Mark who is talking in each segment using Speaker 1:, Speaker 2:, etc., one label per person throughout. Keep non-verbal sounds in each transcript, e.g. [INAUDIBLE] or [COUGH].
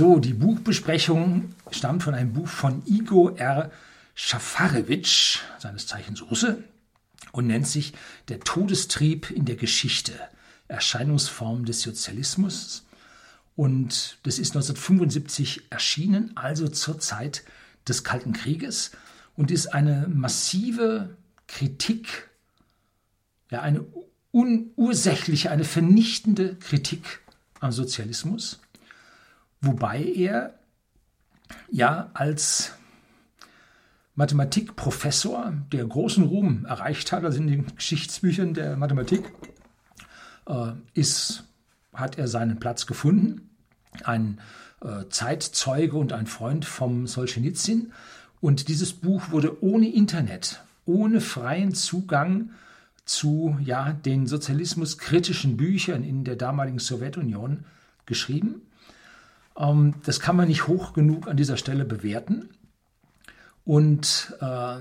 Speaker 1: So, die Buchbesprechung stammt von einem Buch von Igor R. Schafarewitsch, seines Zeichens Russe, und nennt sich Der Todestrieb in der Geschichte, Erscheinungsform des Sozialismus. Und das ist 1975 erschienen, also zur Zeit des Kalten Krieges, und ist eine massive Kritik, ja, eine unursächliche, eine vernichtende Kritik am Sozialismus, wobei er ja als Mathematikprofessor, der großen Ruhm erreicht hat, also in den Geschichtsbüchern der Mathematik, äh, ist, hat er seinen Platz gefunden. Ein äh, Zeitzeuge und ein Freund vom Solzhenitsyn. Und dieses Buch wurde ohne Internet, ohne freien Zugang zu ja, den sozialismuskritischen Büchern in der damaligen Sowjetunion geschrieben. Ähm, das kann man nicht hoch genug an dieser Stelle bewerten. Und äh,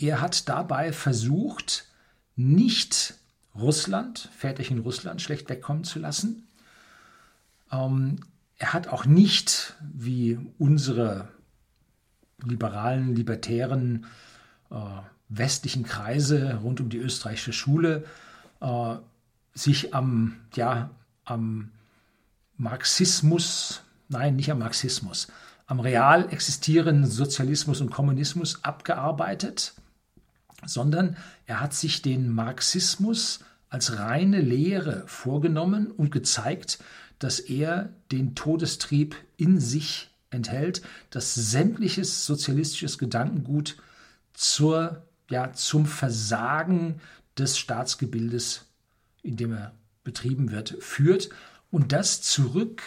Speaker 1: er hat dabei versucht, nicht Russland, Väterchen Russland, schlecht wegkommen zu lassen. Ähm, er hat auch nicht, wie unsere liberalen, libertären äh, westlichen Kreise rund um die österreichische Schule äh, sich am, ja, am Marxismus, nein, nicht am Marxismus, am real existierenden Sozialismus und Kommunismus abgearbeitet, sondern er hat sich den Marxismus als reine Lehre vorgenommen und gezeigt, dass er den Todestrieb in sich enthält, dass sämtliches sozialistisches Gedankengut zur ja, zum Versagen des Staatsgebildes, in dem er betrieben wird, führt und das zurück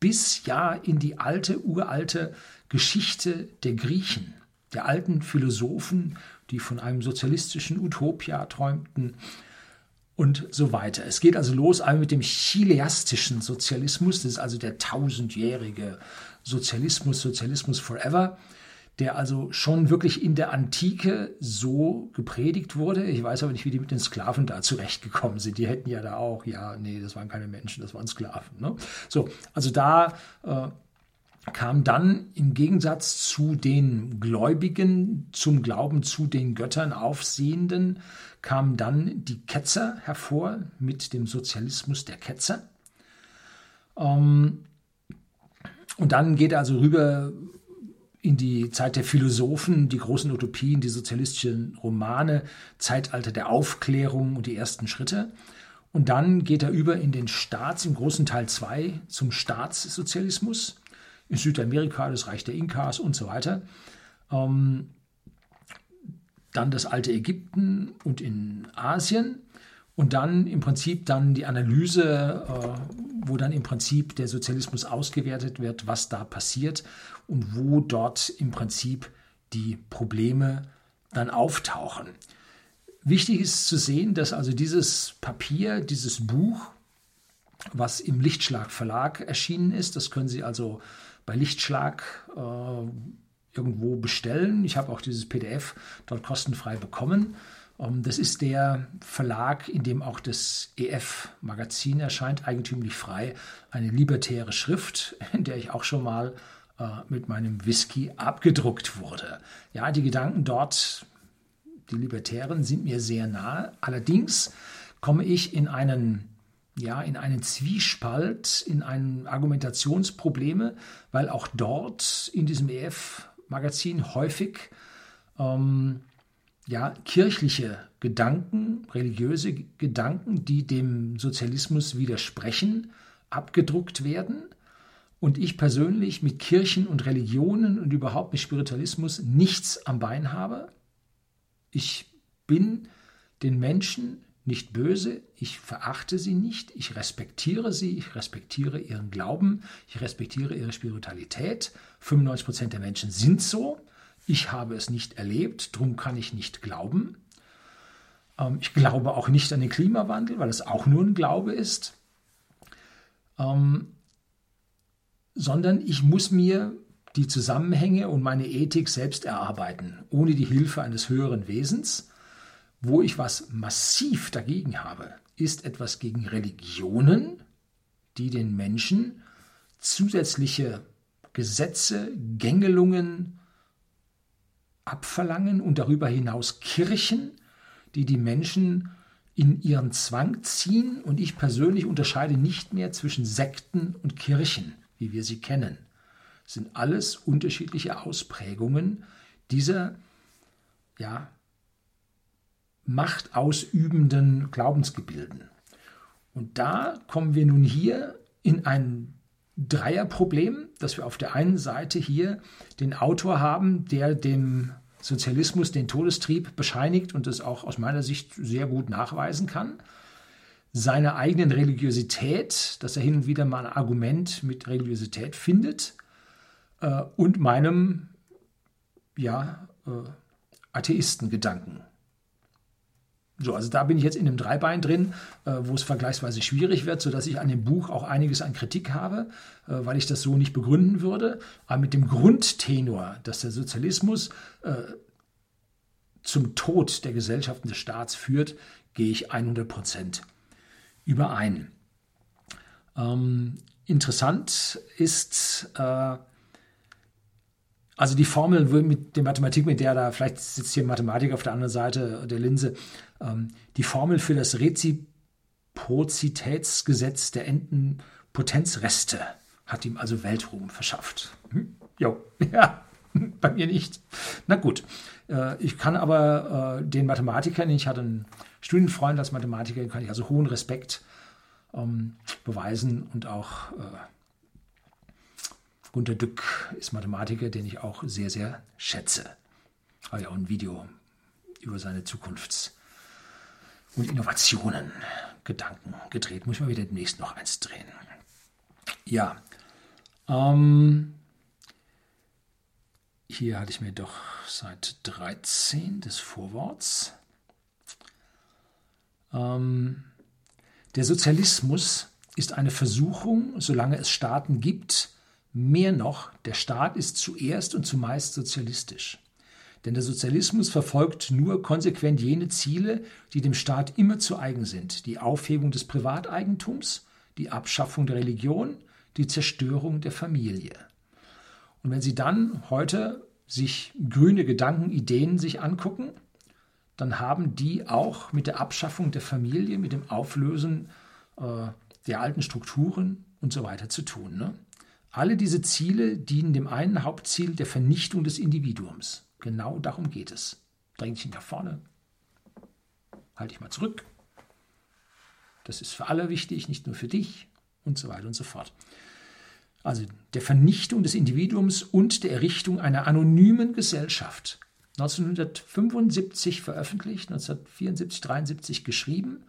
Speaker 1: bis ja in die alte, uralte Geschichte der Griechen, der alten Philosophen, die von einem sozialistischen Utopia träumten und so weiter. Es geht also los einmal mit dem chileastischen Sozialismus, das ist also der tausendjährige Sozialismus, Sozialismus forever, der also schon wirklich in der Antike so gepredigt wurde. Ich weiß aber nicht, wie die mit den Sklaven da zurechtgekommen sind. Die hätten ja da auch, ja, nee, das waren keine Menschen, das waren Sklaven. Ne? So, also da äh, kam dann im Gegensatz zu den Gläubigen, zum Glauben zu den Göttern aufsehenden, kamen dann die Ketzer hervor mit dem Sozialismus der Ketzer. Ähm, und dann geht er also rüber in die Zeit der Philosophen, die großen Utopien, die sozialistischen Romane, Zeitalter der Aufklärung und die ersten Schritte. Und dann geht er über in den Staats, im großen Teil 2, zum Staatssozialismus. In Südamerika das Reich der Inkas und so weiter. Ähm, dann das alte Ägypten und in Asien. Und dann im Prinzip dann die Analyse, äh, wo dann im Prinzip der Sozialismus ausgewertet wird, was da passiert und wo dort im Prinzip die Probleme dann auftauchen. Wichtig ist zu sehen, dass also dieses Papier, dieses Buch, was im Lichtschlag Verlag erschienen ist, das können Sie also bei Lichtschlag äh, irgendwo bestellen. Ich habe auch dieses PDF dort kostenfrei bekommen. Ähm, das ist der Verlag, in dem auch das EF-Magazin erscheint, eigentümlich frei. Eine libertäre Schrift, [LAUGHS] in der ich auch schon mal äh, mit meinem Whisky abgedruckt wurde. Ja, die Gedanken dort, die Libertären, sind mir sehr nahe. Allerdings komme ich in einen ja, in einen Zwiespalt, in einen Argumentationsprobleme, weil auch dort in diesem EF-Magazin häufig ähm, ja, kirchliche Gedanken, religiöse Gedanken, die dem Sozialismus widersprechen, abgedruckt werden. Und ich persönlich mit Kirchen und Religionen und überhaupt mit Spiritualismus nichts am Bein habe. Ich bin den Menschen nicht böse, ich verachte sie nicht, ich respektiere sie, ich respektiere ihren Glauben, ich respektiere ihre Spiritualität. 95 Prozent der Menschen sind so. Ich habe es nicht erlebt, darum kann ich nicht glauben. Ähm, ich glaube auch nicht an den Klimawandel, weil es auch nur ein Glaube ist. Ähm, sondern ich muss mir die Zusammenhänge und meine Ethik selbst erarbeiten, ohne die Hilfe eines höheren Wesens. Wo ich was massiv dagegen habe, ist etwas gegen Religionen, die den Menschen zusätzliche Gesetze, Gängelungen abverlangen und darüber hinaus Kirchen, die die Menschen in ihren Zwang ziehen. Und ich persönlich unterscheide nicht mehr zwischen Sekten und Kirchen, wie wir sie kennen. Das sind alles unterschiedliche Ausprägungen dieser ja, machtausübenden Glaubensgebilden. Und da kommen wir nun hier in ein Dreierproblem, dass wir auf der einen Seite hier den Autor haben, der dem Sozialismus den Todestrieb bescheinigt und es auch aus meiner Sicht sehr gut nachweisen kann. Seine eigenen Religiosität, dass er hin und wieder mal ein Argument mit Religiosität findet äh, und meinem ja, äh, Atheistengedanken. So, also da bin ich jetzt in einem Dreibein drin, äh, wo es vergleichsweise schwierig wird, sodass ich an dem Buch auch einiges an Kritik habe, äh, weil ich das so nicht begründen würde. Aber mit dem Grundtenor, dass der Sozialismus äh, zum Tod der Gesellschaften des Staats führt, gehe ich 100 Prozent überein. Ähm, interessant ist, äh, also die Formel mit der Mathematik, mit der da, vielleicht sitzt hier ein Mathematiker auf der anderen Seite der Linse, ähm, die Formel für das Reziprozitätsgesetz der Entenpotenzreste hat ihm also Weltruhm verschafft. Hm? Jo, [LAUGHS] ja, bei mir nicht. Na gut, äh, ich kann aber äh, den Mathematikern, ich hatte einen Studienfreund als Mathematiker, kann ich also hohen Respekt ähm, beweisen und auch äh, Gunter Dück ist Mathematiker, den ich auch sehr, sehr schätze. Habe ja auch ein Video über seine Zukunfts- und Innovationen, Gedanken gedreht. Muss ich mal wieder demnächst noch eins drehen. Ja, ähm, hier hatte ich mir doch Seite 13 des Vorworts. Ähm, der Sozialismus ist eine Versuchung, solange es Staaten gibt, Mehr noch, der Staat ist zuerst und zumeist sozialistisch. Denn der Sozialismus verfolgt nur konsequent jene Ziele, die dem Staat immer zu eigen sind. Die Aufhebung des Privateigentums, die Abschaffung der Religion, die Zerstörung der Familie. Und wenn Sie dann heute sich grüne Gedanken, Ideen sich angucken, dann haben die auch mit der Abschaffung der Familie, mit dem Auflösen äh, der alten Strukturen und so weiter zu tun. Ne? Alle diese Ziele dienen dem einen Hauptziel der Vernichtung des Individuums. Genau darum geht es. Dräng dich nach vorne. Halte dich mal zurück. Das ist für alle wichtig, nicht nur für dich und so weiter und so fort. Also der Vernichtung des Individuums und der Errichtung einer anonymen Gesellschaft. 1975 veröffentlicht, 1974, 73 geschrieben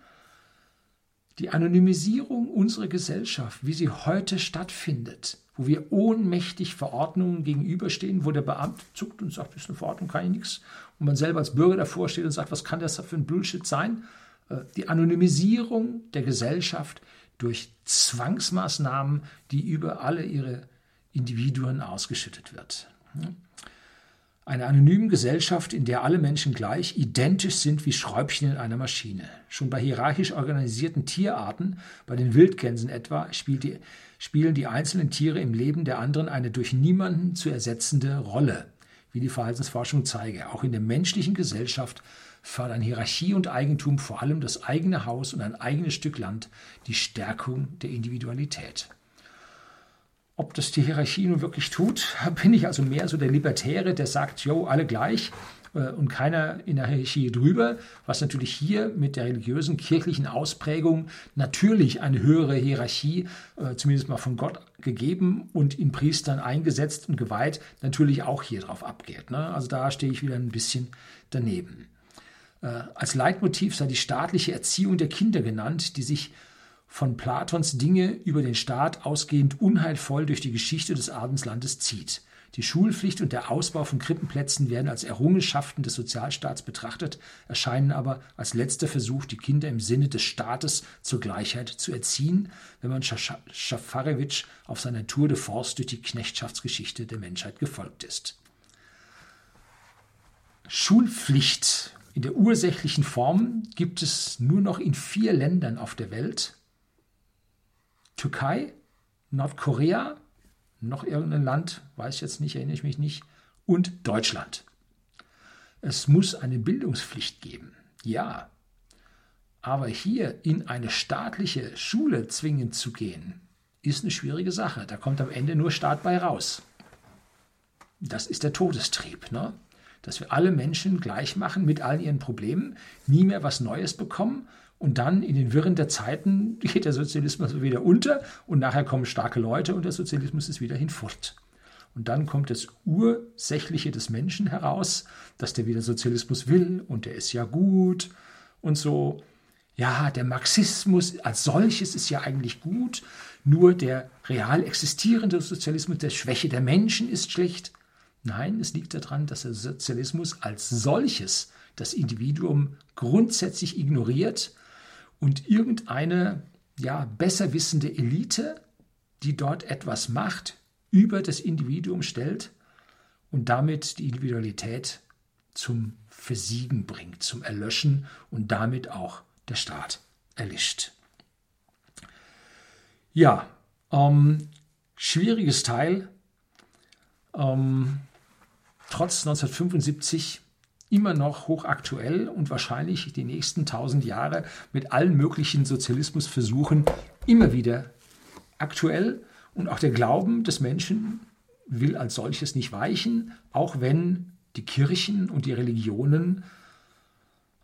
Speaker 1: die Anonymisierung unserer Gesellschaft, wie sie heute stattfindet, wo wir ohnmächtig Verordnungen gegenüberstehen, wo der Beamte zuckt und sagt, das ist eine Verordnung, kann ich nichts, und man selber als Bürger davor steht und sagt, was kann das für ein Bullshit sein? Äh, die Anonymisierung der Gesellschaft durch Zwangsmaßnahmen, die über alle ihre Individuen ausgeschüttet wird. Eine anonyme Gesellschaft, in der alle Menschen gleich identisch sind wie Schräubchen in einer Maschine. Schon bei hierarchisch organisierten Tierarten, bei den Wildgänsen etwa, die, spielen die einzelnen Tiere im Leben der anderen eine durch niemanden zu ersetzende Rolle, wie die Verhaltensforschung zeige. Auch in der menschlichen Gesellschaft fördern Hierarchie und Eigentum, vor allem das eigene Haus und ein eigenes Stück Land, die Stärkung der Individualität. Ob das die Hierarchie nun wirklich tut, [LAUGHS] bin ich also mehr so der Libertäre, der sagt, jo, alle gleich äh, und keiner in der Hierarchie drüber, was natürlich hier mit der religiösen, kirchlichen Ausprägung natürlich eine höhere Hierarchie, äh, zumindest mal von Gott gegeben und in Priestern eingesetzt und geweiht, natürlich auch hier drauf abgeht. Ne? Also da stehe ich wieder ein bisschen daneben. Äh, als Leitmotiv sei die staatliche Erziehung der Kinder genannt, die sich von Platons Dinge über den Staat ausgehend unheilvoll durch die Geschichte des Adelslandes zieht. Die Schulpflicht und der Ausbau von Krippenplätzen werden als Errungenschaften des Sozialstaats betrachtet, erscheinen aber als letzter Versuch, die Kinder im Sinne des Staates zur Gleichheit zu erziehen, wenn man Schafarewitsch auf seiner Tour de Force durch die Knechtschaftsgeschichte der Menschheit gefolgt ist. Schulpflicht in der ursächlichen Form gibt es nur noch in vier Ländern auf der Welt, Türkei, Nordkorea noch irgendein Land, weiß ich jetzt nicht, erinnere ich mich nicht, und Deutschland. Es muss eine Bildungspflicht geben. Ja. Aber hier in eine staatliche Schule zwingend zu gehen, ist eine schwierige Sache. Da kommt am Ende nur Staat bei raus. Das ist der Todestrieb, ne? dass wir alle Menschen gleich machen mit all ihren Problemen, nie mehr was Neues bekommen und dann in den Wirren der Zeiten geht der Sozialismus wieder unter und nachher kommen starke Leute und der Sozialismus ist wieder hinfort. Und dann kommt das Ursächliche des Menschen heraus, dass der wieder Sozialismus will und der ist ja gut und so. Ja, der Marxismus als solches ist ja eigentlich gut, nur der real existierende Sozialismus der Schwäche der Menschen ist schlecht. Nein, es liegt daran, dass der Sozialismus als solches das Individuum grundsätzlich ignoriert und irgendeine ja, besser wissende Elite, die dort etwas macht, über das Individuum stellt und damit die Individualität zum Versiegen bringt, zum Erlöschen und damit auch der Staat erlischt. Ja, ähm, schwieriges Teil. Ähm, trotz 1975 immer noch hochaktuell und wahrscheinlich die nächsten tausend Jahre mit allen möglichen Sozialismusversuchen immer wieder aktuell. Und auch der Glauben des Menschen will als solches nicht weichen, auch wenn die Kirchen und die Religionen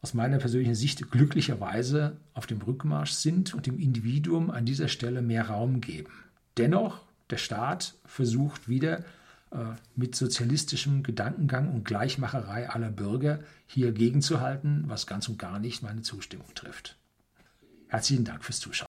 Speaker 1: aus meiner persönlichen Sicht glücklicherweise auf dem Rückmarsch sind und dem Individuum an dieser Stelle mehr Raum geben. Dennoch, der Staat versucht wieder mit sozialistischem Gedankengang und Gleichmacherei aller Bürger hier gegenzuhalten, was ganz und gar nicht meine Zustimmung trifft. Herzlichen Dank fürs Zuschauen.